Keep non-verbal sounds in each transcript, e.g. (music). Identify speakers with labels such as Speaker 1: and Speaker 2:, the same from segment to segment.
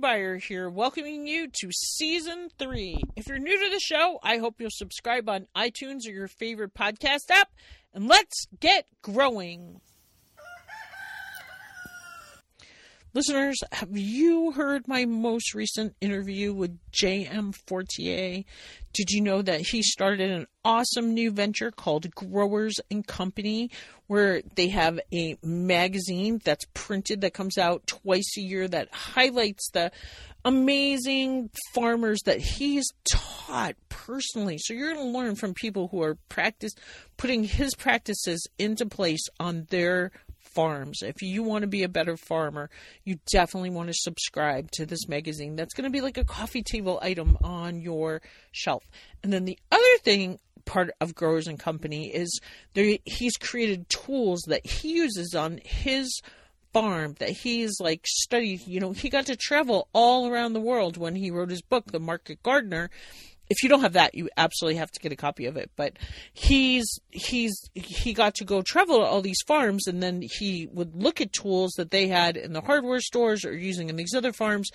Speaker 1: Beyer here, welcoming you to season three. If you're new to the show, I hope you'll subscribe on iTunes or your favorite podcast app, and let's get growing. Listeners, have you heard my most recent interview with J.M. Fortier? Did you know that he started an awesome new venture called Growers and Company, where they have a magazine that's printed that comes out twice a year that highlights the amazing farmers that he's taught personally. So you're going to learn from people who are practice putting his practices into place on their farms. If you want to be a better farmer, you definitely want to subscribe to this magazine. That's going to be like a coffee table item on your shelf. And then the other thing part of Growers and Company is there he's created tools that he uses on his farm that he's like studied you know he got to travel all around the world when he wrote his book the market gardener if you don't have that, you absolutely have to get a copy of it. But he's he's he got to go travel to all these farms, and then he would look at tools that they had in the hardware stores or using in these other farms,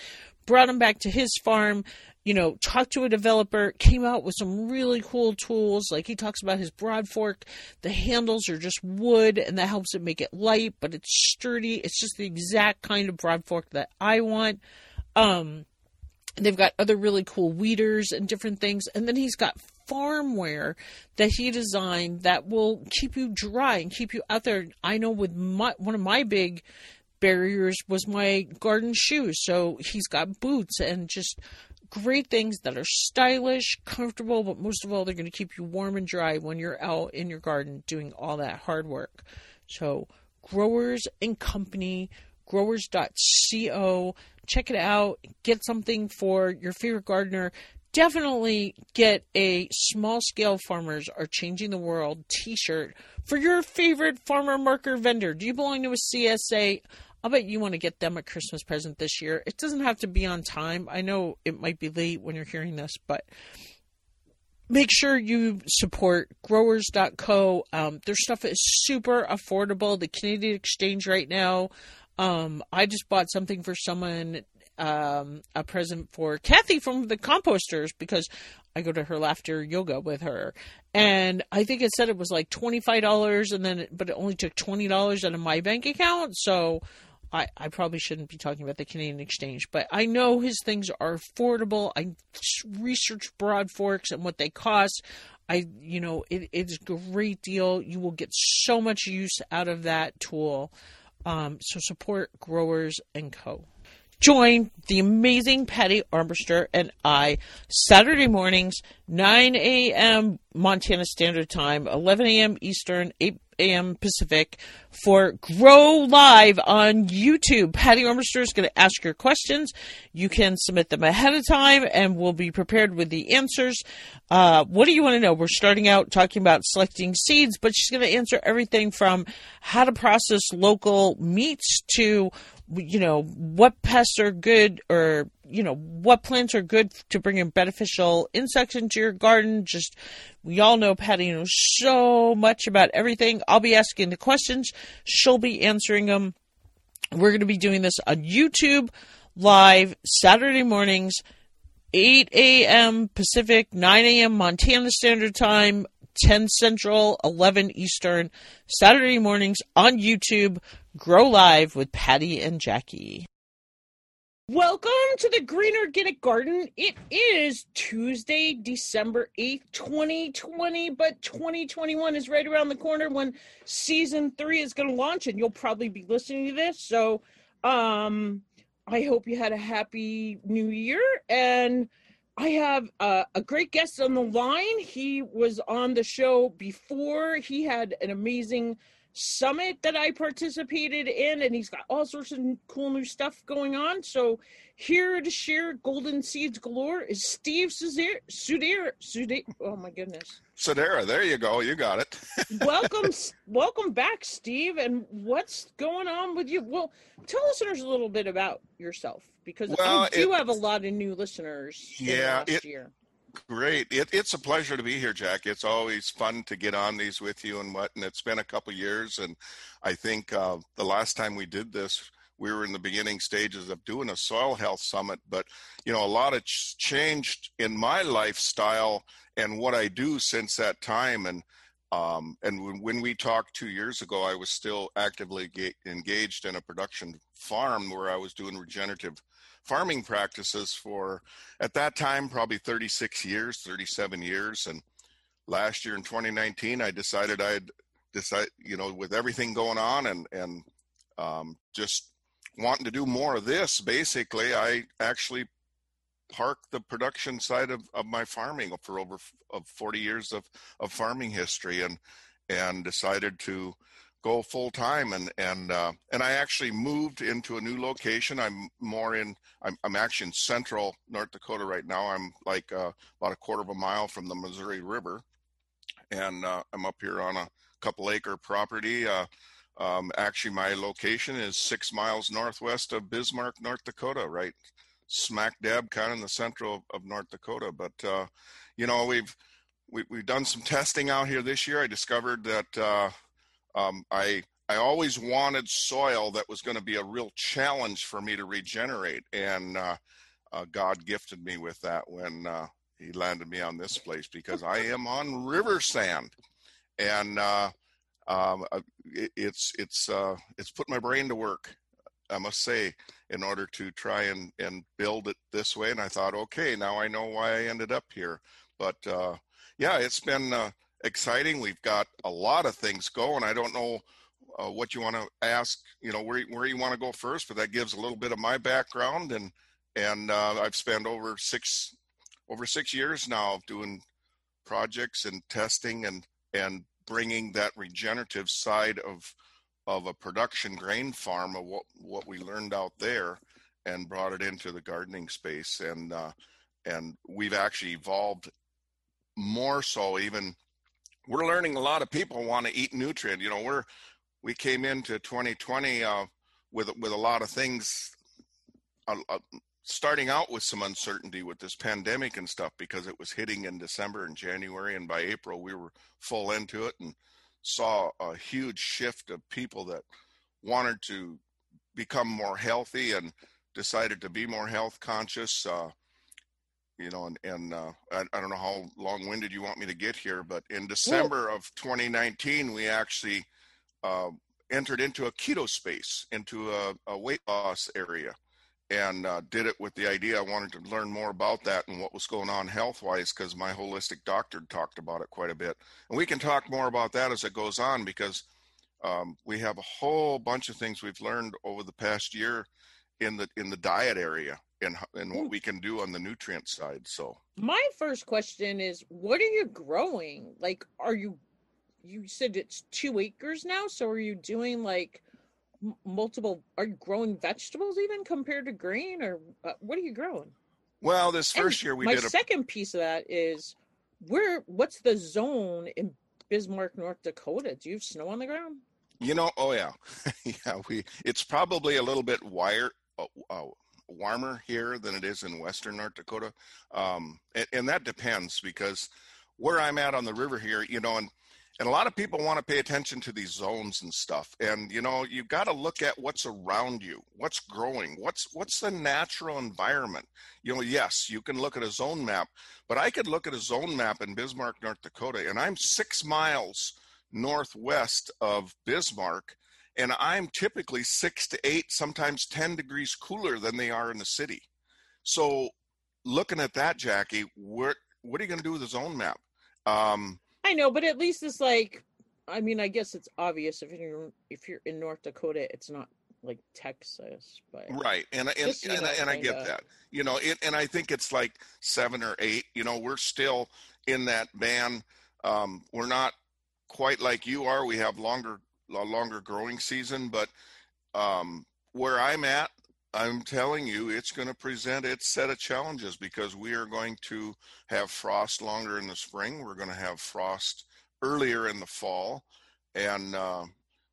Speaker 1: brought them back to his farm. You know, talked to a developer, came out with some really cool tools. Like he talks about his broad fork. The handles are just wood, and that helps it make it light, but it's sturdy. It's just the exact kind of broad fork that I want. Um, They've got other really cool weeders and different things. And then he's got farmware that he designed that will keep you dry and keep you out there. I know with my, one of my big barriers was my garden shoes. So he's got boots and just great things that are stylish, comfortable, but most of all, they're going to keep you warm and dry when you're out in your garden doing all that hard work. So, Growers and Company, growers.co check it out, get something for your favorite gardener. Definitely get a small scale farmers are changing the world t shirt for your favorite farmer marker vendor. Do you belong to a CSA? I'll bet you want to get them a Christmas present this year. It doesn't have to be on time. I know it might be late when you're hearing this, but make sure you support growers.co. Um, their stuff is super affordable. The Canadian exchange right now um, I just bought something for someone, um, a present for Kathy from the composters because I go to her laughter yoga with her, and I think it said it was like twenty five dollars, and then but it only took twenty dollars out of my bank account, so. I, I probably shouldn't be talking about the Canadian exchange, but I know his things are affordable. I researched broad forks and what they cost. I, you know, it, it's a great deal. You will get so much use out of that tool. Um, so support Growers and Co. Join the amazing Patty Armbruster and I Saturday mornings, 9 a.m. Montana Standard Time, 11 a.m. Eastern, 8 a.m. Pacific for Grow Live on YouTube. Patty Armbruster is going to ask your questions. You can submit them ahead of time and we'll be prepared with the answers. Uh, what do you want to know? We're starting out talking about selecting seeds, but she's going to answer everything from how to process local meats to you know what pests are good or you know what plants are good to bring in beneficial insects into your garden. Just we all know patty knows so much about everything. I'll be asking the questions. She'll be answering them we're going to be doing this on youtube live saturday mornings 8 a.m pacific 9 a.m montana standard time 10 central 11 eastern. Saturday mornings on youtube Grow Live with Patty and Jackie. Welcome to the Green Organic Garden. It is Tuesday, December 8th, 2020, but 2021 is right around the corner when season three is going to launch, and you'll probably be listening to this. So, um, I hope you had a happy new year. And I have uh, a great guest on the line. He was on the show before, he had an amazing summit that I participated in, and he's got all sorts of cool new stuff going on. So here to share golden seeds galore is Steve Sudera. Sudera. Oh my goodness.
Speaker 2: Sudera, there you go. You got it. (laughs)
Speaker 1: welcome, welcome back, Steve. And what's going on with you? Well, tell listeners a little bit about yourself because well, I do it, have a lot of new listeners.
Speaker 2: Yeah,
Speaker 1: last
Speaker 2: it,
Speaker 1: year.
Speaker 2: Great. It, it's a pleasure to be here, Jack. It's always fun to get on these with you and what. And it's been a couple years, and I think uh, the last time we did this we were in the beginning stages of doing a soil health summit. But you know, a lot ch- changed in my lifestyle and what I do since that time. And um, and when, when, we talked two years ago, I was still actively ga- engaged in a production farm where I was doing regenerative farming practices for, at that time, probably 36 years, 37 years. And last year in 2019, I decided I'd decide, you know, with everything going on and, and um, just wanting to do more of this, basically, I actually parked the production side of, of my farming for over of 40 years of, of farming history and and decided to go full time and and uh, and I actually moved into a new location. I'm more in I'm, I'm actually in central North Dakota right now. I'm like uh, about a quarter of a mile from the Missouri River, and uh, I'm up here on a couple acre property. Uh, um, actually, my location is six miles northwest of Bismarck, North Dakota, right smack dab kind of in the central of North Dakota. But uh, you know, we've we, have we have done some (laughs) testing out here this year. I discovered that uh, um, I I always wanted soil that was going to be a real challenge for me to regenerate, and uh, uh God gifted me with that when uh, He landed me on this place because I am on river sand, and uh, um, it, it's it's it's put my brain to work I must say, in order to try and, and build it this way. And I thought, okay, now I know why I ended up here. But uh, yeah, it's been uh, exciting. We've got a lot of things going. I don't know uh, what you want to ask, you know, where, where you want to go first, but that gives a little bit of my background. And, and uh, I've spent over six, over six years now doing projects and testing and, and bringing that regenerative side of of a production grain farm of what, what we learned out there and brought it into the gardening space. And uh, and we've actually evolved more so even we're learning a lot of people want to eat nutrient. You know we're we came into 2020 uh, with with a lot of things uh, starting out with some uncertainty with this pandemic and stuff because it was hitting in December and January and by April we were full into it and saw a huge shift of people that wanted to become more healthy and decided to be more health conscious. Uh, you know, and, and uh, I, I, don't know how long winded you want me to get here, but in December of 2019, we actually uh, entered into a keto space, into a, a weight loss area and uh, did it with the idea I wanted to learn more about that and what was going on health wise because my holistic doctor talked about it quite a bit. And we can talk more about that as it goes on because um, we have a whole bunch of things we've learned over the past year in the in the diet area and and what we can do on the nutrient side. So
Speaker 1: my first question is, what are you growing? Like, are you you said it's two acres now? So are you doing like multiple are you growing vegetables even compared to green or uh, what are you growing?
Speaker 2: Well this first and year we
Speaker 1: my
Speaker 2: did
Speaker 1: a... second piece of that is where what's the zone in bismarck north dakota? Do you have snow on the ground?
Speaker 2: You know oh yeah. (laughs) Yeah we it's probably a little bit wire uh, uh, warmer here than it is in western north dakota. Um, and, and that depends because where i'm at on the river here you know and and a lot of people want to pay attention to these zones and stuff and you know you've got to look at what's around you what's growing what's what's the natural environment. You know yes you can look at a zone map but i could look at a zone map in bismarck north dakota and i'm six miles northwest of bismarck and i'm typically six to eight sometimes ten degrees cooler than they are in the city. So looking at that jackie what what are you going to do with a zone map? Um,
Speaker 1: I know, but at least it's like, I mean, I guess it's obvious if you're if you're in North Dakota, it's not like Texas, but
Speaker 2: right, and and Just, and, know, and, I get that, you know, it, and I think it's like seven or eight. You know, we're still in that band. Um, we're not quite like you are. We have longer a longer growing season, but um, where I'm at, I'm telling you, it's going to present its set of challenges because we are going to have frost longer in the spring. We're going to have frost earlier in the fall, and uh,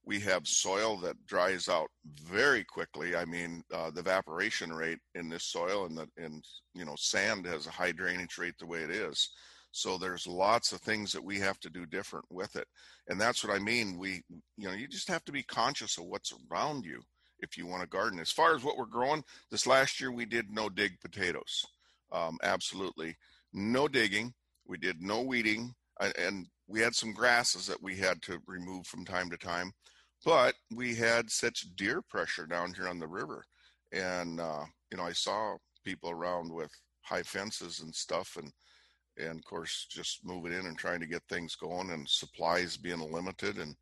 Speaker 2: we have soil that dries out very quickly. I mean, uh, the evaporation rate in this soil and the and you know sand has a high drainage rate the way it is. So there's lots of things that we have to do different with it, and that's what I mean. We you know you just have to be conscious of what's around you if you want to garden. As far as what we're growing, this last year we did no dig potatoes. Um, absolutely no digging. We did no weeding, and we had some grasses that we had to remove from time to time. But we had such deer pressure down here on the river, and uh, you know I saw people around with high fences and stuff, and and of course just moving in and trying to get things going, and supplies being limited, and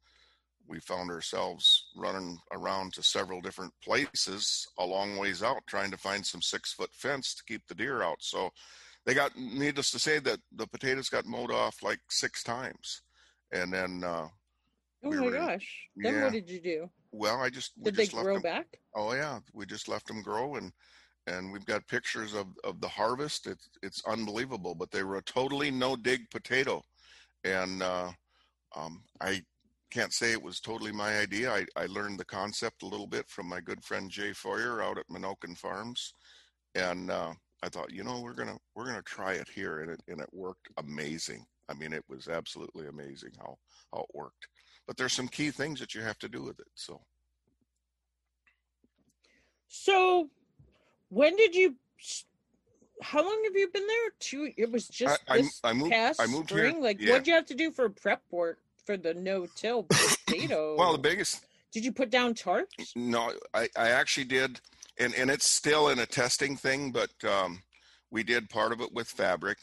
Speaker 2: we found ourselves running around to several different places a long ways out trying to find some six foot fence to keep the deer out. So they got, needless to say, that the potatoes got mowed off like six times. And then, uh,
Speaker 1: oh we my gosh. In, then yeah. what did you do?
Speaker 2: Well, I just,
Speaker 1: did they grow them, back?
Speaker 2: Oh yeah. We just left them grow and, and we've got pictures of, of the harvest. It's, it's unbelievable, but they were a totally no dig potato. And, uh, um, I can't say it was totally my idea. I, I learned the concept a little bit from my good friend Jay Fuhrer out at Menoken Farms, and uh, I thought, you know, we're gonna we're gonna try it here, and it and it worked amazing. I mean, it was absolutely amazing how how it worked. But there's some key things that you have to do with it. So,
Speaker 1: so when did you? How long have you been there? Two. It was just I, this I, I moved, past I moved spring. Here, like, yeah. what'd you have to do for prep work? For the no-till (laughs) potato?
Speaker 2: well, the biggest.
Speaker 1: Did you put down tarps?
Speaker 2: No, I, I actually did, and and it's still in a testing thing, but um, we did part of it with fabric,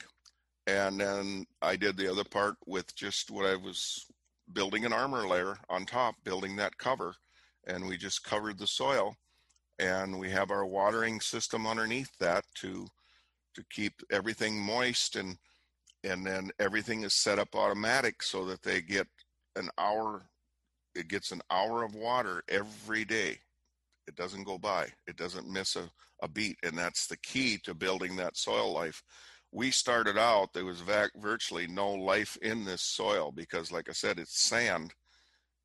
Speaker 2: and then I did the other part with just what I was building an armor layer on top, building that cover, and we just covered the soil, and we have our watering system underneath that to to keep everything moist and and then everything is set up automatic so that they get an hour it gets an hour of water every day. It doesn't go by. It doesn't miss a, a beat and that's the key to building that soil life. We started out there was vac- virtually no life in this soil because like i said it's sand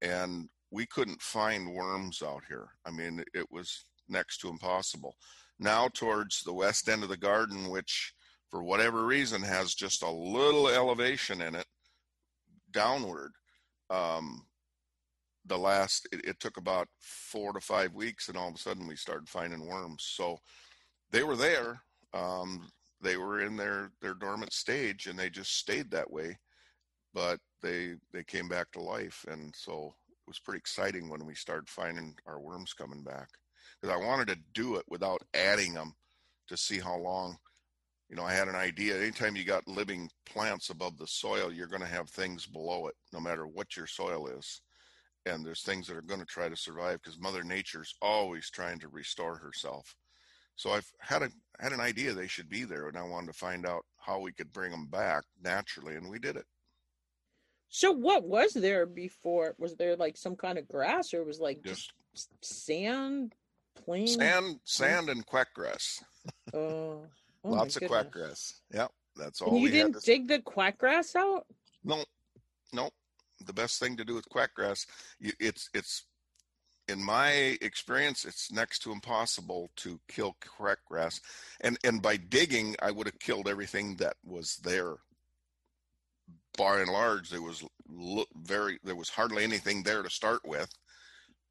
Speaker 2: and we couldn't find worms out here. I mean it was next to impossible. Now towards the west end of the garden which for whatever reason has just a little elevation in it downward. Um, the last it, it, took about four to five weeks and all of a sudden we started finding worms. So they were there um, they were in their their dormant stage and they just stayed that way but they they came back to life. And so it was pretty exciting when we started finding our worms coming back because i wanted to do it without adding them to see how long you know, I had an idea. Anytime you got living plants above the soil, you're going to have things below it, no matter what your soil is. And there's things that are going to try to survive because Mother Nature's always trying to restore herself. So I've had a had an idea they should be there, and I wanted to find out how we could bring them back naturally, and we did it.
Speaker 1: So what was there before? Was there like some kind of grass, or was like just, just sand, plain
Speaker 2: sand, sand, and quackgrass?
Speaker 1: Oh.
Speaker 2: Oh Lots of quackgrass. Yep, that's all.
Speaker 1: You didn't to... dig the quackgrass out?
Speaker 2: No, no. The best thing to do with quack quackgrass, it's it's in my experience, it's next to impossible to kill quackgrass, and and by digging, I would have killed everything that was there. By and large, there was very there was hardly anything there to start with,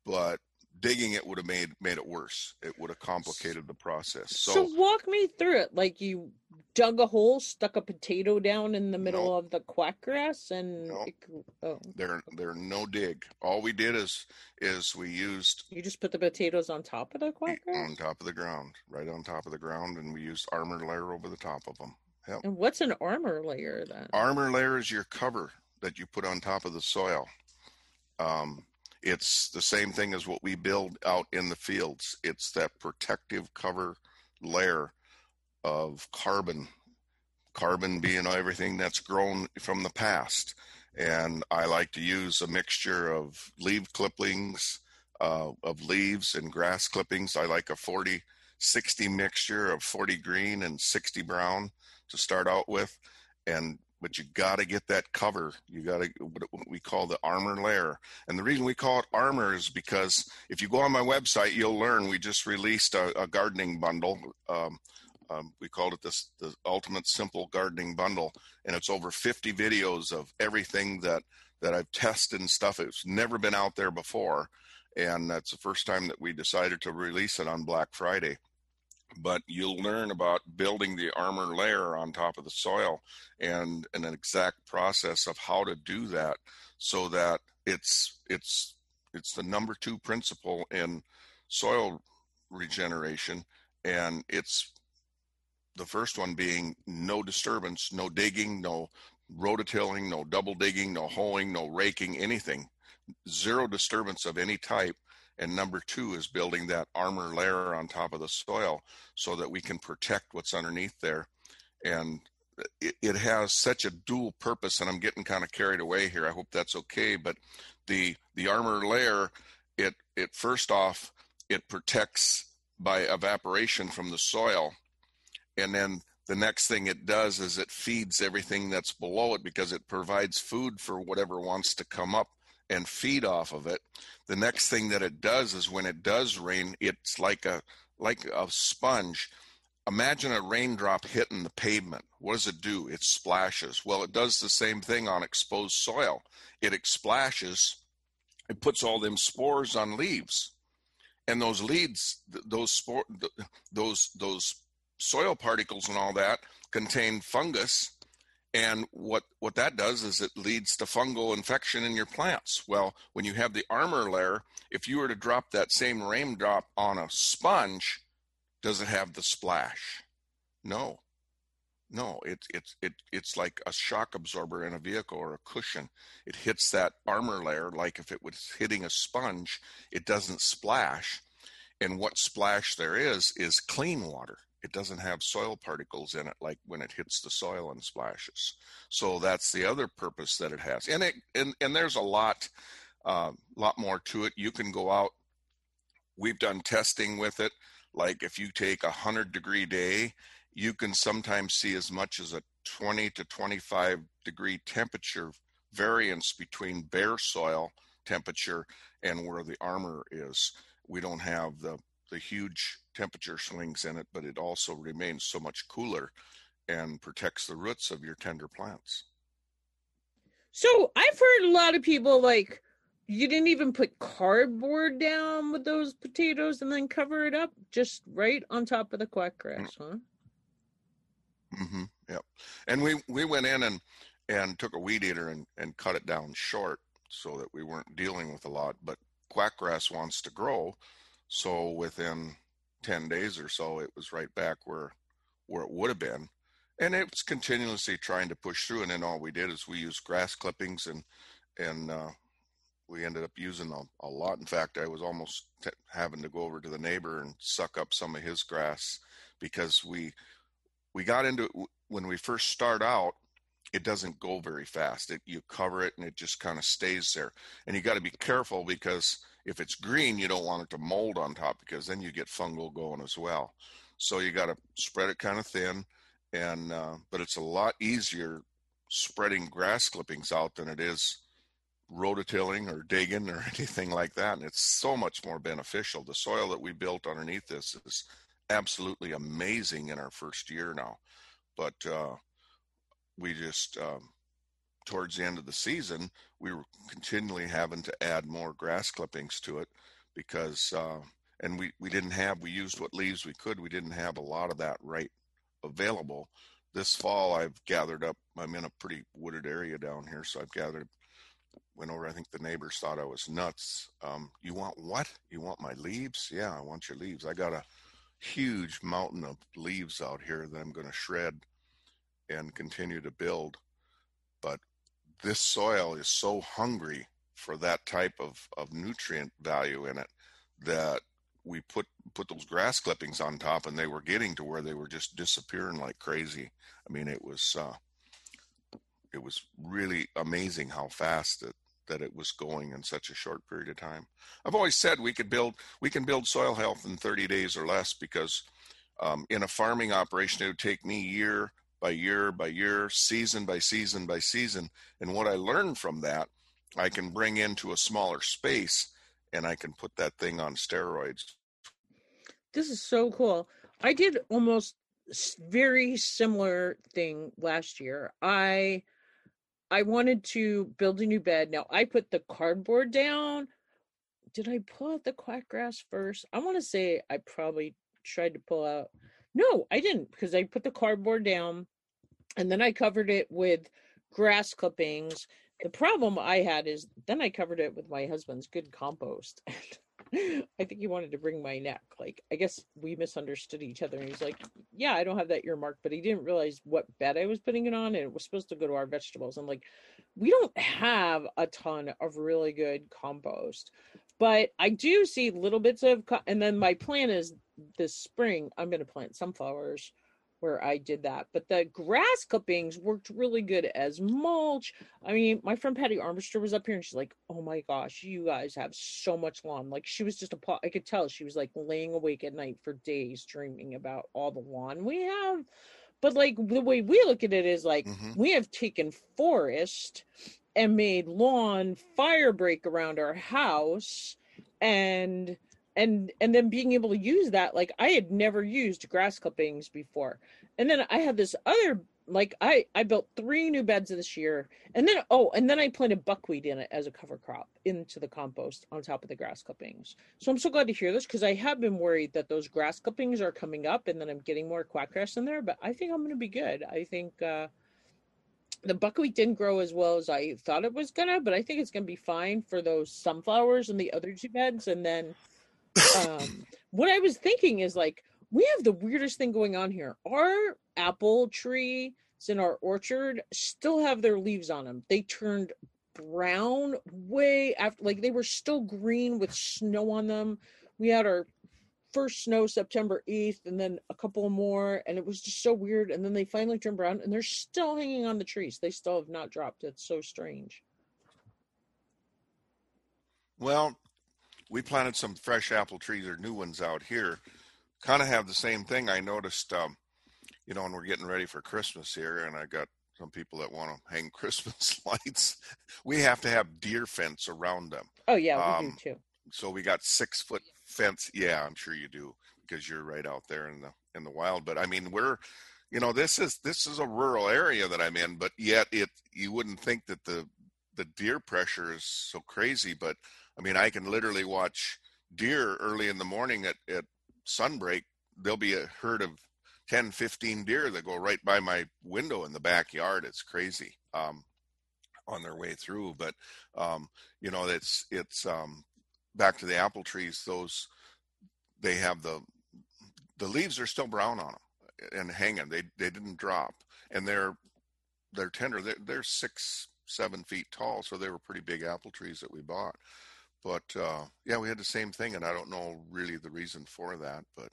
Speaker 2: but digging it would have made made it worse. It would have complicated the process. So,
Speaker 1: so walk me through it. Like you dug a hole, stuck a potato down in the middle of the quack grass, and it,
Speaker 2: oh. there there no dig. All we did is is we used.
Speaker 1: You just put the potatoes on top of the quack grass.
Speaker 2: On top of the ground, right on top of the ground, and we used armor layer over the top of them. Yep.
Speaker 1: And what's an armor layer then?
Speaker 2: Armor layer is your cover that you put on top of the soil. Um, it's the same thing as what we build out in the fields. It's that protective cover layer of carbon, carbon being everything that's grown from the past. And I like to use a mixture of leaf clippings, uh, of leaves and grass clippings. I like a 40 60 mixture of 40 green and 60 brown to start out with. And but you got to get that cover. You got to what we call the armor layer. And the reason we call it armor is because if you go on my website, you'll learn we just released a, a gardening bundle. Um, um, we called it this the ultimate simple gardening bundle, and it's over 50 videos of everything that that I've tested and stuff. It's never been out there before, and that's the first time that we decided to release it on Black Friday. But you'll learn about building the armor layer on top of the soil and, and an exact process of how to do that so that it's it's it's the number two principle in soil regeneration and it's the first one being no disturbance no digging no rototilling no double digging no hoeing no raking anything zero disturbance of any type. And number two is building that armor layer on top of the soil so that we can protect what's underneath there. And it, it has such a dual purpose, and I'm getting kind of carried away here. I hope that's okay. But the the armor layer, it it first off, it protects by evaporation from the soil, and then the next thing it does is it feeds everything that's below it because it provides food for whatever wants to come up and feed off of it. The next thing that it does is when it does rain, it's like a like a sponge. Imagine a raindrop hitting the pavement. What does it do? It splashes. Well, it does the same thing on exposed soil. It splashes. It puts all them spores on leaves, and those leads, those spore, those those soil particles and all that contain fungus and what, what that does is it leads to fungal infection in your plants. Well, when you have the armor layer, if you were to drop that same raindrop on a sponge, does it have the splash? No. No, it's it's it, it's like a shock absorber in a vehicle or a cushion. It hits that armor layer like if it was hitting a sponge, it doesn't splash. And what splash there is is clean water it doesn't have soil particles in it like when it hits the soil and splashes. So that's the other purpose that it has. And it and, and there's a lot uh, lot more to it. You can go out. We've done testing with it. Like if you take a hundred degree day, you can sometimes see as much as a 20 to 25 degree temperature variance between bare soil temperature and where the armor is. We don't have the the huge temperature swings in it, but it also remains so much cooler and protects the roots of your tender plants.
Speaker 1: So I've heard a lot of people like you didn't even put cardboard down with those potatoes and then cover it up just right on top of the quackgrass, huh?
Speaker 2: Mm-hmm. Yep. And we we went in and and took a weed eater and, and cut it down short so that we weren't dealing with a lot. But quackgrass wants to grow, so within 10 days or so, it was right back where, where it would have been. And it was continuously trying to push through. And then all we did is we used grass clippings and, and, uh, we ended up using a, a, lot. In fact, I was almost t- having to go over to the neighbor and suck up some of his grass because we we got into it when we first start out. It doesn't go very fast. It, you cover it and it just kind of stays there. And you got to be careful because if it's green, you don't want it to mold on top because then you get fungal going as well. So you got to spread it kind of thin, and uh, but it's a lot easier spreading grass clippings out than it is rototilling or digging or (laughs) anything like that. And it's so much more beneficial. The soil that we built underneath this is absolutely amazing in our first year now, but uh, we just um, towards the end of the season, we were continually having to add more grass clippings to it because, uh, and we, we didn't have, we used what leaves we could. We didn't have a lot of that right available. This fall, I've gathered up, I'm in a pretty wooded area down here, so I've gathered, went over, I think the neighbors thought I was nuts. Um, you want what? You want my leaves? Yeah, I want your leaves. I got a huge mountain of leaves out here that I'm going to shred and continue to build. But this soil is so hungry for that type of, of nutrient value in it that we put put those grass clippings on top and they were getting to where they were just disappearing like crazy. I mean it was uh, it was really amazing how fast it that it was going in such a short period of time. I've always said we could build we can build soil health in 30 days or less because um, in a farming operation it would take me a year by year by year, season by season by season. And what I learned from that, I can bring into a smaller space and I can put that thing on steroids.
Speaker 1: This is so cool. I did almost very similar thing last year. I I wanted to build a new bed. Now I put the cardboard down, did I pull out the quack grass first? I want to say I probably tried to pull out. No, I didn't because I put the cardboard down and then I covered it with grass clippings. The problem I had is then I covered it with my husband's good compost. (laughs) I think he wanted to bring my neck. Like, I guess we misunderstood each other. And he's like, Yeah, I don't have that earmark, but he didn't realize what bed I was putting it on. And it was supposed to go to our vegetables. I'm like, We don't have a ton of really good compost, but I do see little bits of. Co- and then my plan is this spring, I'm going to plant sunflowers where I did that. But the grass clippings worked really good as mulch. I mean, my friend Patty Armbruster was up here and she's like, "Oh my gosh, you guys have so much lawn." Like she was just a pot. I could tell she was like laying awake at night for days dreaming about all the lawn we have. But like the way we look at it is like mm-hmm. we have taken forest and made lawn fire break around our house and and and then being able to use that like i had never used grass clippings before and then i had this other like i i built three new beds this year and then oh and then i planted buckwheat in it as a cover crop into the compost on top of the grass clippings so i'm so glad to hear this because i have been worried that those grass clippings are coming up and then i'm getting more quackgrass in there but i think i'm going to be good i think uh the buckwheat didn't grow as well as I thought it was gonna, but I think it's gonna be fine for those sunflowers and the other two beds. And then um, what I was thinking is like we have the weirdest thing going on here. Our apple trees in our orchard still have their leaves on them. They turned brown way after, like they were still green with snow on them. We had our first snow September 8th and then a couple more and it was just so weird and then they finally turned brown and they're still hanging on the trees. They still have not dropped. It's so strange.
Speaker 2: Well, we planted some fresh apple trees or new ones out here. Kind of have the same thing. I noticed, um, you know, and we're getting ready for Christmas here, and I got some people that want to hang (laughs) Christmas lights. We have to have deer fence around them.
Speaker 1: Oh yeah, we um, do too.
Speaker 2: So we got six foot fence. Yeah, I'm sure you do because you're right out there in the in the wild. But I mean, we're, you know, this is this is a rural area that I'm in, but yet it you wouldn't think that the the deer pressure is so crazy, but I mean, I can literally watch deer early in the morning at, at sunbreak. There'll be a herd of 10, 15 deer that go right by my window in the backyard. It's crazy um, on their way through. But, um, you know, it's, it's um, back to the apple trees. Those, they have the, the leaves are still brown on them and hanging. They, they didn't drop and they're, they're tender. They're, they're six, seven feet tall. So they were pretty big apple trees that we bought. But uh, yeah, we had the same thing, and I don't know really the reason for that, but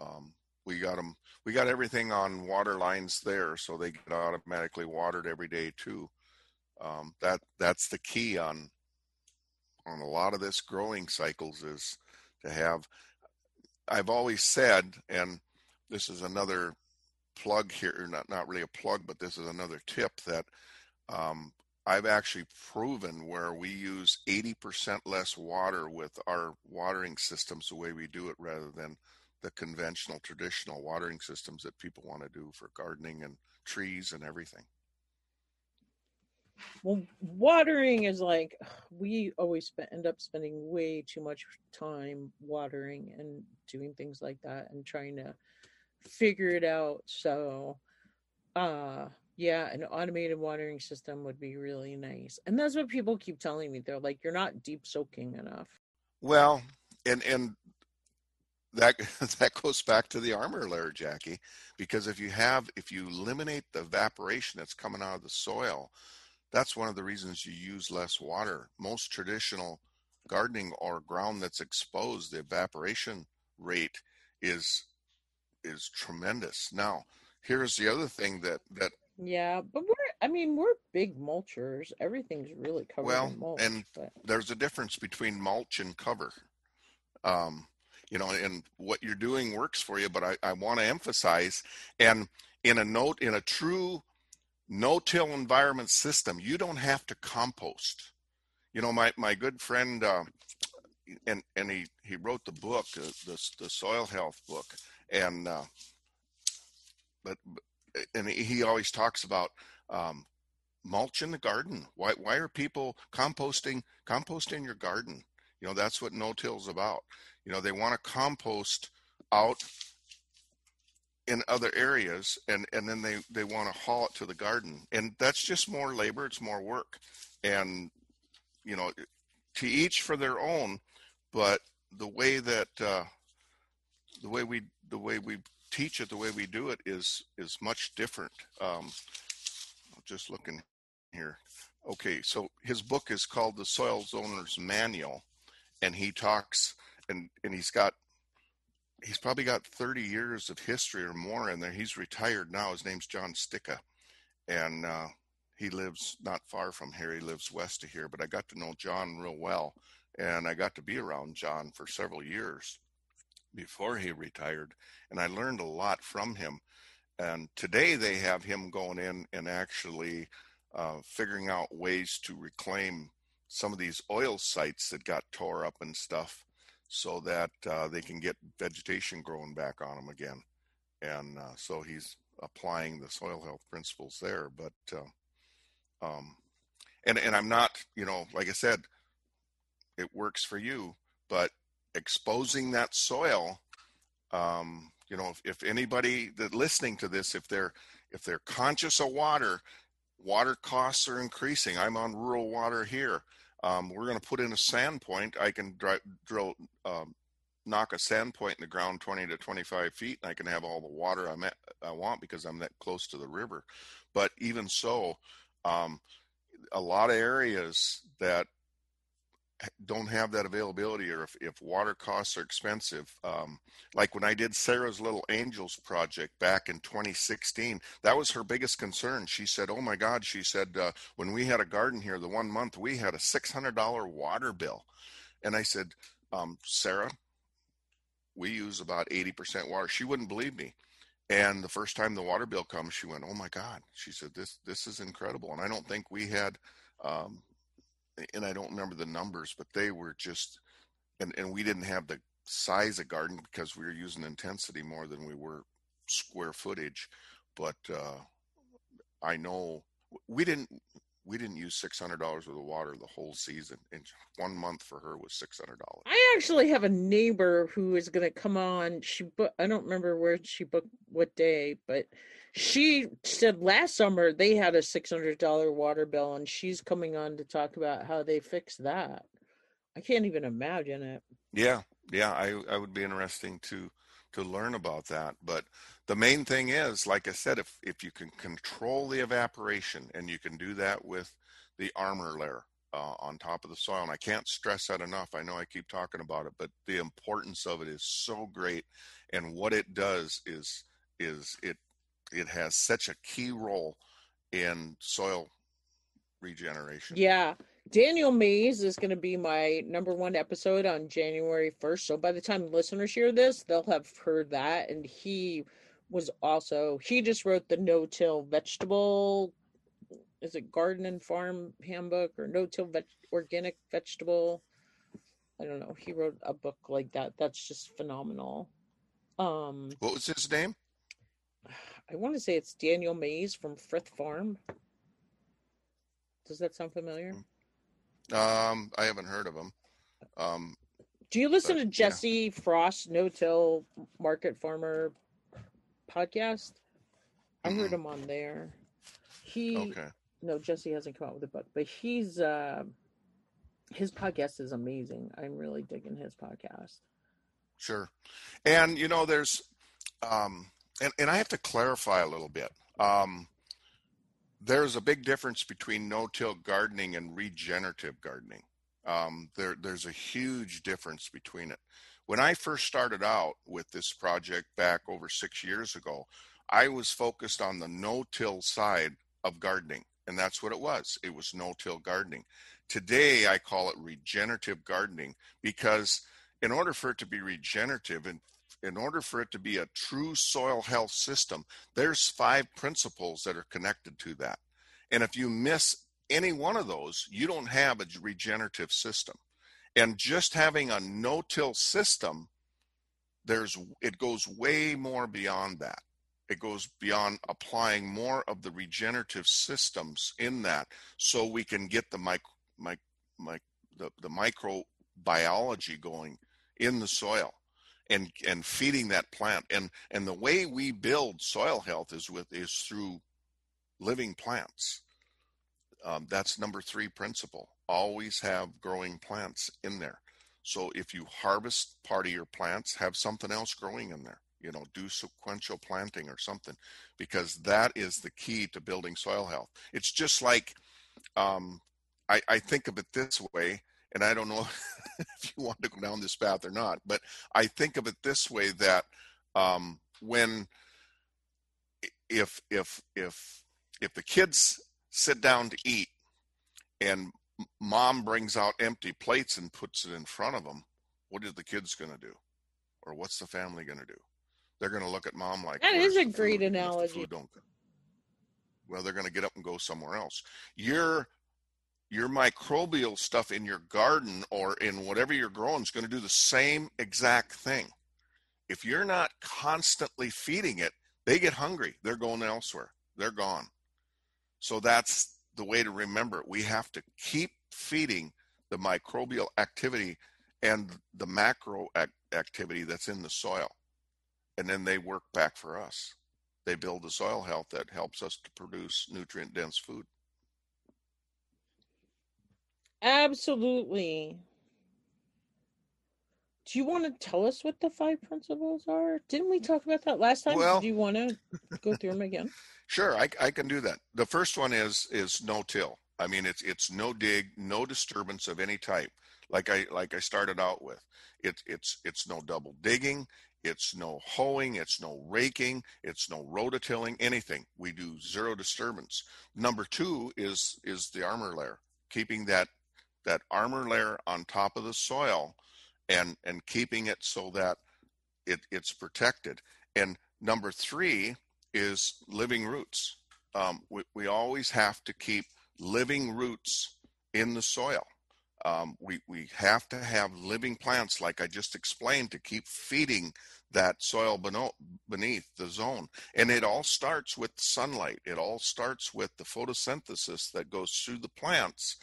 Speaker 2: um, we got them. We got everything on water lines there, so they get automatically watered every day too. Um, that that's the key on on a lot of this growing cycles is to have. I've always said, and this is another plug here, not not really a plug, but this is another tip that um, I've actually proven where we use 80% less water with our watering systems the way we do it rather than the conventional traditional watering systems that people want to do for gardening and trees and everything.
Speaker 1: Well, watering is like (sighs) we always spend, end up spending way too much time watering and doing things like that and trying to figure it out. So, uh, yeah, an automated watering system would be really nice. And that's what people keep telling me. They're like, you're not deep soaking enough.
Speaker 2: Well, and and that (laughs) that goes back to the armor layer, Jackie, because if you have if you eliminate the evaporation that's coming out of the soil, that's one of the reasons you use less water. Most traditional gardening or ground that's exposed, the evaporation rate is is tremendous. Now, here's the other thing that that
Speaker 1: yeah, but we're I mean we're big mulchers. Everything's really covered well, in mulch.
Speaker 2: And but... there's a difference between mulch and cover. Um, you know, and what you're doing works for you, but I, I want to emphasize and in a note in a true no-till environment system, you don't have to compost. You know, my my good friend uh, and and he he wrote the book, uh, the the soil health book, and uh, but and he always talks about um, mulch in the garden. Why why are people composting composting your garden? You know, that's what no-till's about. You know, they want to compost out in other areas and and then they they want to haul it to the garden and that's just more labor it's more work and you know to each for their own but the way that uh, the way we the way we teach it the way we do it is is much different um, just looking here okay so his book is called the soils owner's manual and he talks and and he's got he's probably got 30 years of history or more in there. He's retired now. His name's Jon Stika, and uh, he lives not far from here. He lives west of here, but I got to know John real well, and I got to be around John for several years before he retired, and I learned a lot from him. And today they have him going in and actually uh, figuring out ways to reclaim some of these oil sites that got tore up and stuff so that uh, they can get vegetation growing back on them again. And uh, so he's applying the soil health principles there. But uh, um, and and I'm not, you know, like I said, it works for you, but exposing that soil, um, you know, if, if anybody that listening to this, if they're if they're conscious of water, water costs are increasing. I'm on rural water here. Um, we're going to put in a sand point. I can dry, drill, um, knock a sand point in the ground 20 to 25 feet, and I can have all the water I'm at, I want because I'm that close to the river. But even so, um, a lot of areas that don't have that availability or if, if water costs are expensive um, like when i did sarah's little angels project back in 2016 that was her biggest concern. She said oh my god she said uh, when we had a garden here the one month we had a $600 water bill. And i said um, sarah we use about 80% water. She wouldn't believe me. And the first time the water bill comes she went oh my god she said this this is incredible. And i don't think we had um, and I don't remember the numbers, but they were just, and, and we didn't have the size of garden because we were using intensity more than we were square footage. But uh, I know we didn't we didn't use six hundred dollars worth of water the whole season. And one month for her was six hundred dollars.
Speaker 1: I actually have a neighbor who is going to come on. She book. I don't remember where she booked what day, but she said last summer they had a six hundred dollar water bill, and she's coming on to talk about how they fixed that. I can't even imagine it.
Speaker 2: Yeah, yeah, I I would be interesting to to learn about that, but the main thing is, like I said, if if you can control the evaporation and you can do that with the armor layer uh, on top of the soil, and I can't stress that enough. I know I keep talking about it, but the importance of it is so great, and what it does is is it it has such a key role in soil regeneration.
Speaker 1: Yeah. Daniel Mays is going to be my number one episode on January 1st. So by the time listeners hear this, they'll have heard that. And he was also he just wrote the no-till vegetable is it garden and farm handbook or no-till veg, organic vegetable? I don't know. He wrote a book like that. That's just phenomenal. Um
Speaker 2: what was his name?
Speaker 1: I want to say it's daniel mays from frith farm. Does that sound familiar?
Speaker 2: Um i haven't heard of him. Um
Speaker 1: do you listen but, to jesse yeah. frost no-till market farmer podcast. I heard mm-hmm. him on there. He okay. no, Jesse hasn't come out with a book, but he's uh his podcast is amazing. I'm really digging his podcast.
Speaker 2: Sure. And you know, there's um and, and I have to clarify a little bit. Um there's a big difference between no-till gardening and regenerative gardening. Um, there, there's a huge difference between it. When I first started out with this project back over six years ago, I was focused on the no till side of gardening, and that's what it was. It was no till gardening. Today, I call it regenerative gardening because, in order for it to be regenerative and in order for it to be a true soil health system, there's five principles that are connected to that. And if you miss any one of those, you don't have a regenerative system and just having a no-till system there's it goes way more beyond that. It goes beyond applying more of the regenerative systems in that so we can get the mic, mic, mic the, the micro biology going in the soil and and feeding that plant. And and the way we build soil health is with is through living plants. Um, that's number three principle always have growing plants in there. So if you harvest part of your plants have something else growing in there you know do sequential planting or something because that is the key to building soil health. It's just like um, I, I think of it this way and I don't know (laughs) if you want to go down this path or not, but I think of it this way that um, when if if if if the kids sit down to eat and mom brings out empty plates and puts it in front of them, what is the kids going to do, or what's the family going to do? They're going to look at mom like
Speaker 1: that is a great analogy.
Speaker 2: well, they're going to get up and go somewhere else. You're your microbial stuff in your garden or in whatever you're growing is going to do the same exact thing. If you're not constantly feeding it, they get hungry. They're going elsewhere. They're gone. So that's the way to remember it. We have to keep feeding the microbial activity and the macro activity that's in the soil. And then they work back for us. They build the soil health that helps us to produce nutrient dense food.
Speaker 1: Absolutely. Do you want to tell us what the five principles are? Didn't we talk about that last time?
Speaker 2: Well,
Speaker 1: Do you want to go through them again? (laughs)
Speaker 2: Sure, I, I can do that. The first one is is no till. I mean, it's it's no dig, no disturbance of any type. Like I like I started out with, it's it's it's no double digging, it's no hoeing, it's no raking, it's no rototilling, anything. We do zero disturbance. Number two is is the armor layer, keeping that that armor layer on top of the soil and and keeping it so that it, it's protected. And number three is living roots. Um, we, we always have to keep living roots in the soil. Um, we, we have to have living plants, like I just explained, to keep feeding that soil beneath the zone. And it all starts with sunlight. It all starts with the photosynthesis that goes through the plants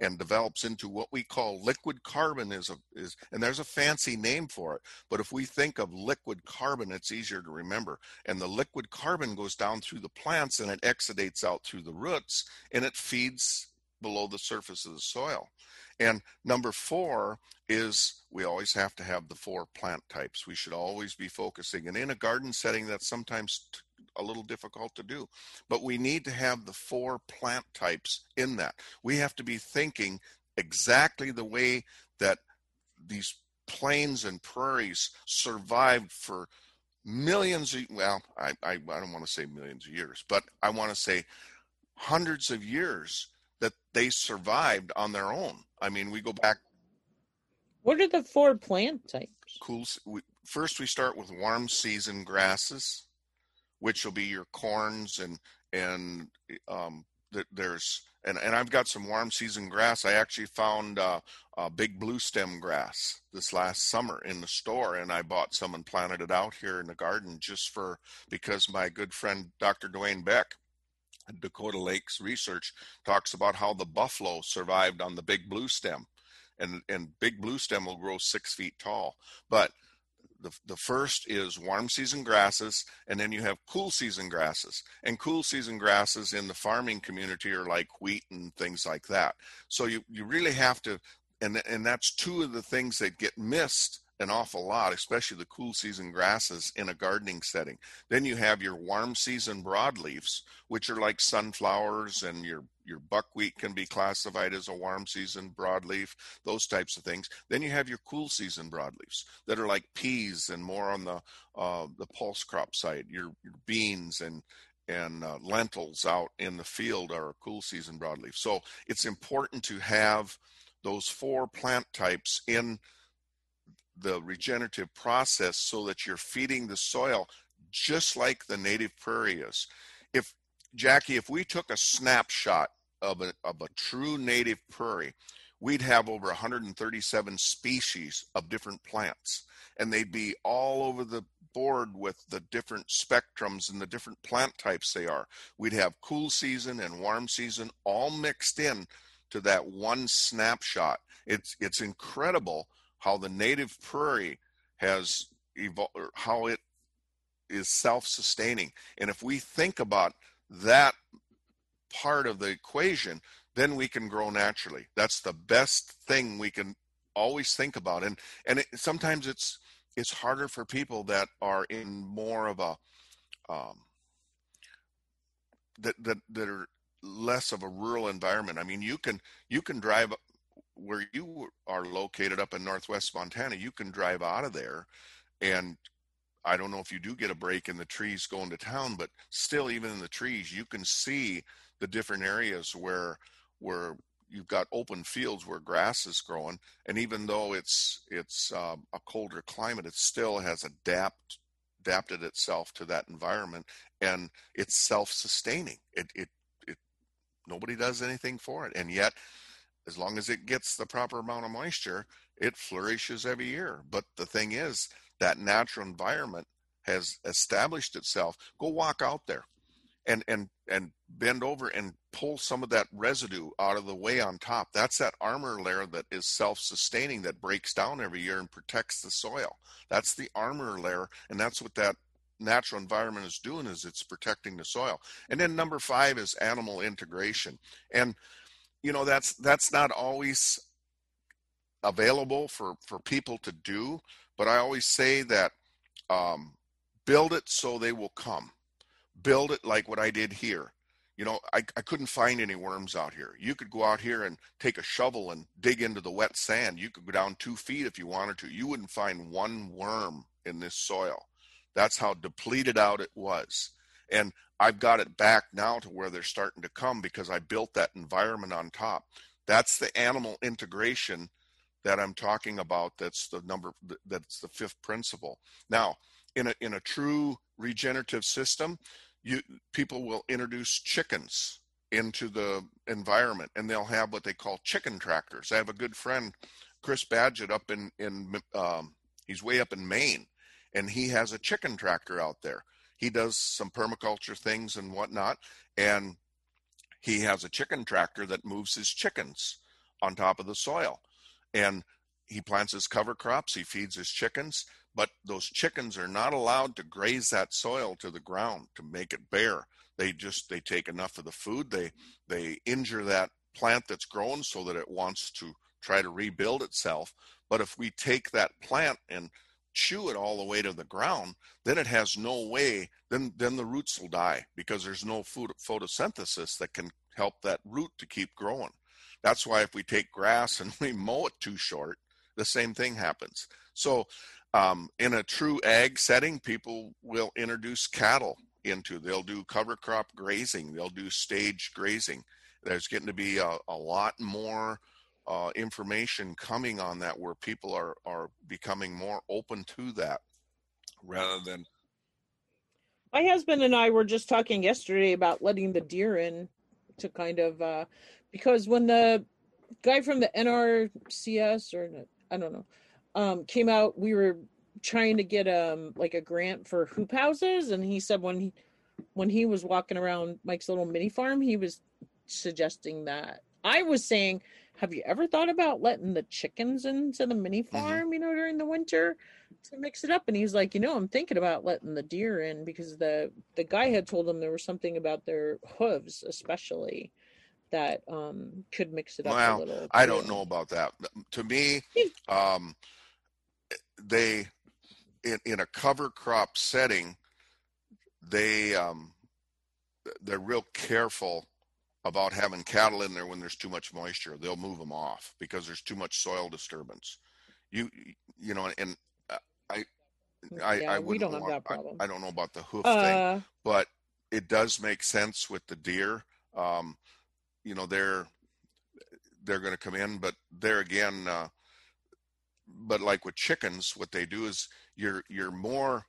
Speaker 2: and develops into what we call liquid carbon is a is and there's a fancy name for it but if we think of liquid carbon it's easier to remember. And the liquid carbon goes down through the plants and it exudates out through the roots and it feeds below the surface of the soil. And number four is we always have to have the four plant types. We should always be focusing and in a garden setting that's sometimes a little difficult to do. But we need to have the four plant types in that. We have to be thinking exactly the way that these plains and prairies survived for millions of well I, I, I don't want to say millions of years but i want to say hundreds of years that they survived on their own i mean we go back
Speaker 1: what are the four plant types
Speaker 2: cool we, first we start with warm season grasses which will be your corns and and um, there's and, and I've got some warm season grass. I actually found uh, a big blue stem grass this last summer in the store, and I bought some and planted it out here in the garden just for because my good friend Dr. Dwayne Beck Dakota Lakes Research talks about how the buffalo survived on the big blue stem, and and big blue stem will grow six feet tall, but the, the first is warm season grasses, and then you have cool season grasses. And cool season grasses in the farming community are like wheat and things like that. So you, you really have to, and, and that's two of the things that get missed an awful lot, especially the cool season grasses in a gardening setting. Then you have your warm season broadleafs, which are like sunflowers, and your your buckwheat can be classified as a warm season broadleaf, those types of things. Then you have your cool season broadleafs that are like peas and more on the uh, the pulse crop side. Your, your beans and and uh, lentils out in the field are a cool season broadleaf. So it's important to have those four plant types in the regenerative process so that you're feeding the soil just like the native prairie is. If Jackie, if we took a snapshot of a, of a true native prairie, we'd have over 137 species of different plants, and they'd be all over the board with the different spectrums and the different plant types they are. We'd have cool season and warm season all mixed in to that one snapshot. It's it's incredible how the native prairie has evolved, how it is self-sustaining. And if we think about that part of the equation, then we can grow naturally. That's the best thing we can always think about. And and it, sometimes it's it's harder for people that are in more of a um, that that that are less of a rural environment. I mean, you can you can drive where you are located up in northwest Montana. You can drive out of there, and I don't know if you do get a break in the trees going to town, but still, even in the trees, you can see the different areas where where you've got open fields where grass is growing, and even though it's it's um, a colder climate, it still has adapt adapted itself to that environment, and it's self-sustaining. It it it nobody does anything for it, and yet as long as it gets the proper amount of moisture, it flourishes every year. But the thing is, that natural environment has established itself. Go walk out there and and and bend over and pull some of that residue out of the way on top. That's that armor layer that is self-sustaining that breaks down every year and protects the soil. That's the armor layer and that's what that natural environment is doing is it's protecting the soil. And then number 5 is animal integration. And you know that's that's not always available for for people to do but i always say that um, build it so they will come. Build it like what i did here. You know I, I couldn't find any worms out here. You could go out here and take a shovel and dig into the wet sand. You could go down two feet if you wanted to. You wouldn't find one worm in this soil. That's how depleted out it was and I've got it back now to where they're starting to come because I built that environment on top. That's the animal integration that I'm talking about. That's the number. That's the fifth principle. Now, in a in a true regenerative system, you people will introduce chickens into the environment, and they'll have what they call chicken tractors. I have a good friend, Chris Badgett, up in in um, he's way up in Maine, and he has a chicken tractor out there he does some permaculture things and whatnot, and he has a chicken tractor that moves his chickens on top of the soil, and he plants his cover crops. He feeds his chickens, but those chickens are not allowed to graze that soil to the ground to make it bare. They just they take enough of the food. They they injure that plant that's grown so that it wants to try to rebuild itself. But if we take that plant and chew it all the way to the ground, then it has no way, then, then the roots will die because there's no food, photosynthesis that can help that root to keep growing. That's why if we take grass and (laughs) we mow it too short, the same thing happens. So, um, in a true ag setting, people will introduce cattle into. They'll do cover crop grazing. They'll do stage grazing. There's getting to be a, a lot more uh, information coming on that where people are are becoming more open to that rather than
Speaker 1: my husband and I were just talking yesterday about letting the deer in to kind of uh, because when the guy from the NRCS or I don't know um, came out, we were trying to get um like a grant for hoop houses, and he said when he when he was walking around Mike's little mini farm, he was suggesting that. I was saying have you ever thought about letting the chickens into the mini mm-hmm. farm, you know, during the winter to mix it up? And he's like, you know, I'm thinking about letting the deer in because the the guy had told him there was something about their hooves, especially that um could mix it up a little.
Speaker 2: I don't know about that. To me, um they in, in a cover crop setting, they um they're real careful about having cattle in there when there's too much moisture. They'll move them off because there's too much soil disturbance. You you know, and uh, I I yeah, I
Speaker 1: we don't have that problem.
Speaker 2: I, I, don't know about the hoof uh, thing, but it does make sense with the deer. Um, you know, they're they're going to come in, but there again, uh, but like with chickens, what they do is you're you're more.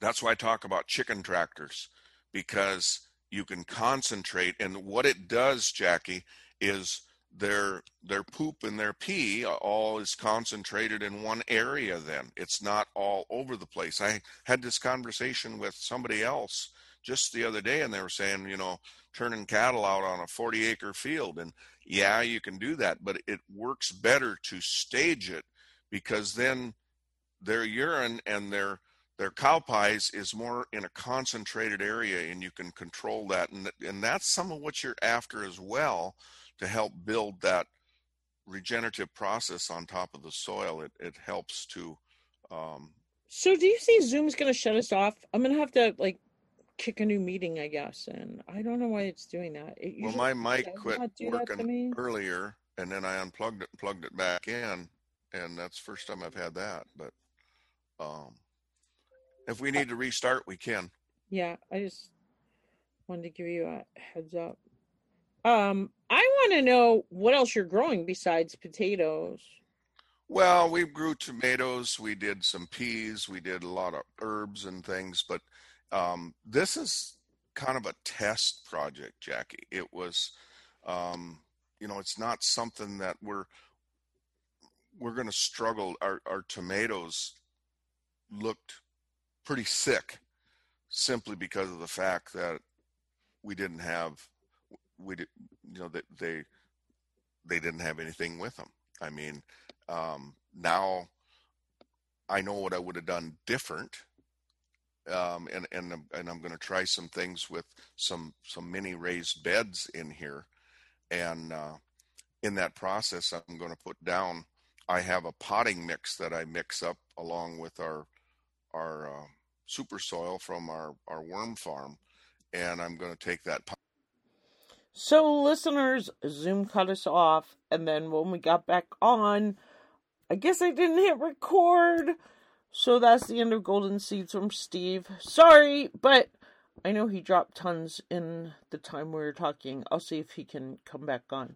Speaker 2: That's why I talk about chicken tractors because you can concentrate and what it does jackie is their their poop and their pee uh, all is concentrated in one area then it's not all over the place i had this conversation with somebody else just the other day and they were saying, you know, turning cattle out on a 40 acre field. And yeah, you can do that, but it works better to stage it because then their urine and their their cow pies is more in a concentrated area and you can control that and and that's some of what you're after as well to help build that regenerative process on top of the soil. It, it helps to um,
Speaker 1: so do you see zoom's going to shut us off? I'm going to have to like kick a new meeting i guess and i don't know why it's doing that. It
Speaker 2: well my mic quit working earlier and then i unplugged it and plugged it back in and that's the first time i've had that but um if we need to restart, we can.
Speaker 1: Yeah, I just wanted to give you a heads up. Um, I want to know what else you're growing besides potatoes.
Speaker 2: Well, we grew tomatoes, we did some peas, we did a lot of herbs and things, but um, this is kind of a test project, Jackie. It was, um, you know, it's not something that we're we're going to struggle. Our our tomatoes looked pretty sick simply because of the fact that we didn't have we did you know that they they didn't have anything with them. I mean um, now i know what i would have done different um, and and and i'm going to try some things with some some mini raised beds in here. And uh, in that process i'm going to put down i have a potting mix that i mix up along with our our uh, super soil from our, our worm farm, and I'm going to take that.
Speaker 1: So, listeners, Zoom cut us off, and then when we got back on, I guess I didn't hit record. So that's the end of Golden Seeds from Steve. Sorry, but I know he dropped tons in the time we were talking. I'll see if he can come back on.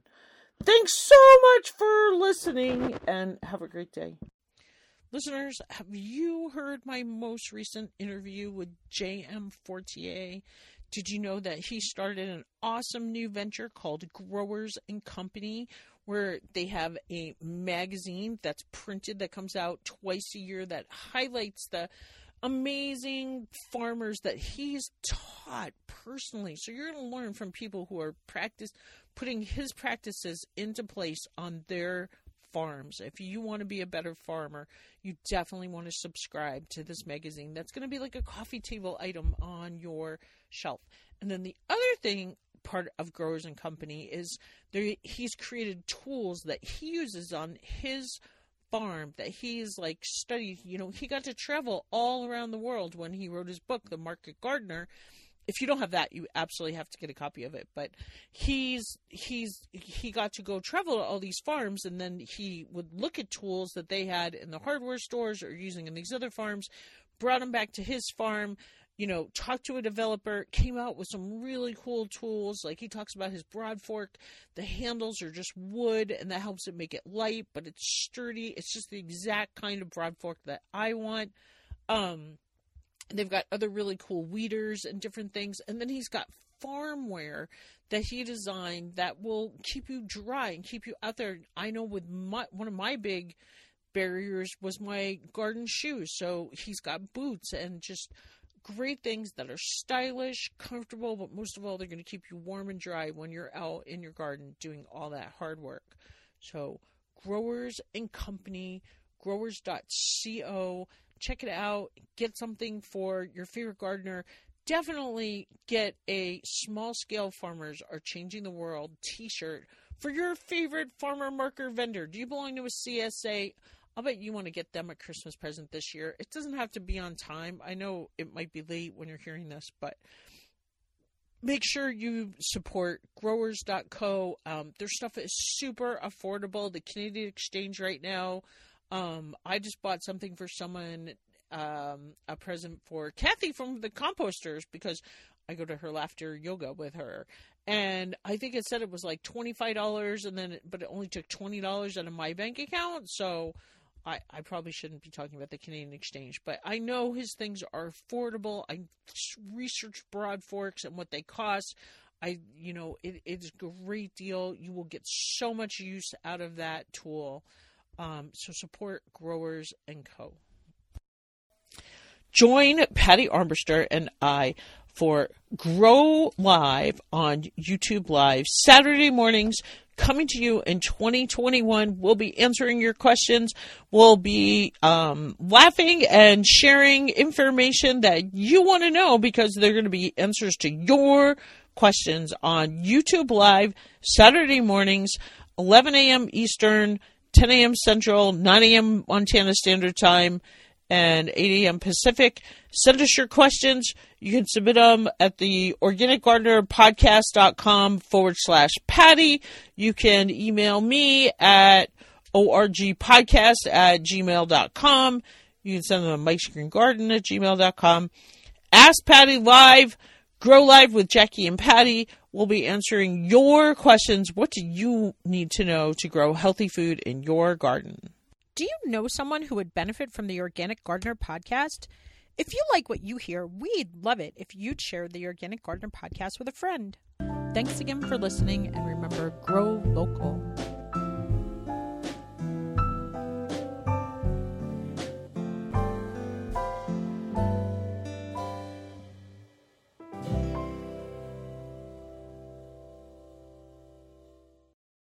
Speaker 1: Thanks so much for listening and have a great day. Listeners, have you heard my most recent interview with J.M. Fortier? Did you know that he started an awesome new venture called Growers and Company, where they have a magazine that's printed that comes out twice a year that highlights the amazing farmers that he's taught personally. So you're going to learn from people who are practice putting his practices into place on their farms. If you want to be a better farmer, you definitely want to subscribe to this magazine. That's going to be like a coffee table item on your shelf. And then the other thing part of Growers and Company is there he's created tools that he uses on his farm that he's like studied, you know, he got to travel all around the world when he wrote his book The Market Gardener if you don't have that, you absolutely have to get a copy of it. But he's he's he got to go travel to all these farms, and then he would look at tools that they had in the hardware stores or using in these other farms, brought them back to his farm. You know, talked to a developer, came out with some really cool tools. Like he talks about his broad fork. The handles are just wood, and that helps it make it light, but it's sturdy. It's just the exact kind of broad fork that I want. Um, They've got other really cool weeders and different things. And then he's got farmware that he designed that will keep you dry and keep you out there. I know with my, one of my big barriers was my garden shoes. So he's got boots and just great things that are stylish, comfortable, but most of all, they're going to keep you warm and dry when you're out in your garden doing all that hard work. So, Growers and Company, growers.co check it out, get something for your favorite gardener. Definitely get a small scale farmers are changing the world t shirt for your favorite farmer marker vendor. Do you belong to a CSA? I'll bet you want to get them a Christmas present this year. It doesn't have to be on time. I know it might be late when you're hearing this, but make sure you support growers.co. Um, their stuff is super affordable. The Canadian Exchange right now um, I just bought something for someone, um, a present for Kathy from the composters because I go to her laughter yoga with her. And I think it said it was like $25 and then, but it only took $20 out of my bank account. So I, I probably shouldn't be talking about the Canadian exchange, but I know his things are affordable. I researched broad forks and what they cost. I, you know, it, it's a great deal. You will get so much use out of that tool. Um, so support Growers and Co. Join Patty Armbruster and I for Grow Live on YouTube Live Saturday mornings coming to you in 2021. We'll be answering your questions. We'll be um, laughing and sharing information that you want to know because they're going to be answers to your questions on YouTube Live Saturday mornings, 11 a.m. Eastern, 10 a.m. Central, 9 a.m. Montana Standard Time and 8 a.m. Pacific. Send us your questions. You can submit them at the organicgardenerpodcast.com forward slash Patty. You can email me at orgpodcast at gmail.com. You can send them to Mike's Green Garden at gmail.com. Ask Patty Live, Grow Live with Jackie and Patty. We'll be answering your questions. What do you need to know to grow healthy food in your garden?
Speaker 3: Do you know someone who would benefit from the Organic Gardener podcast? If you like what you hear, we'd love it if you'd share the Organic Gardener podcast with a friend. Thanks again for listening, and remember grow local.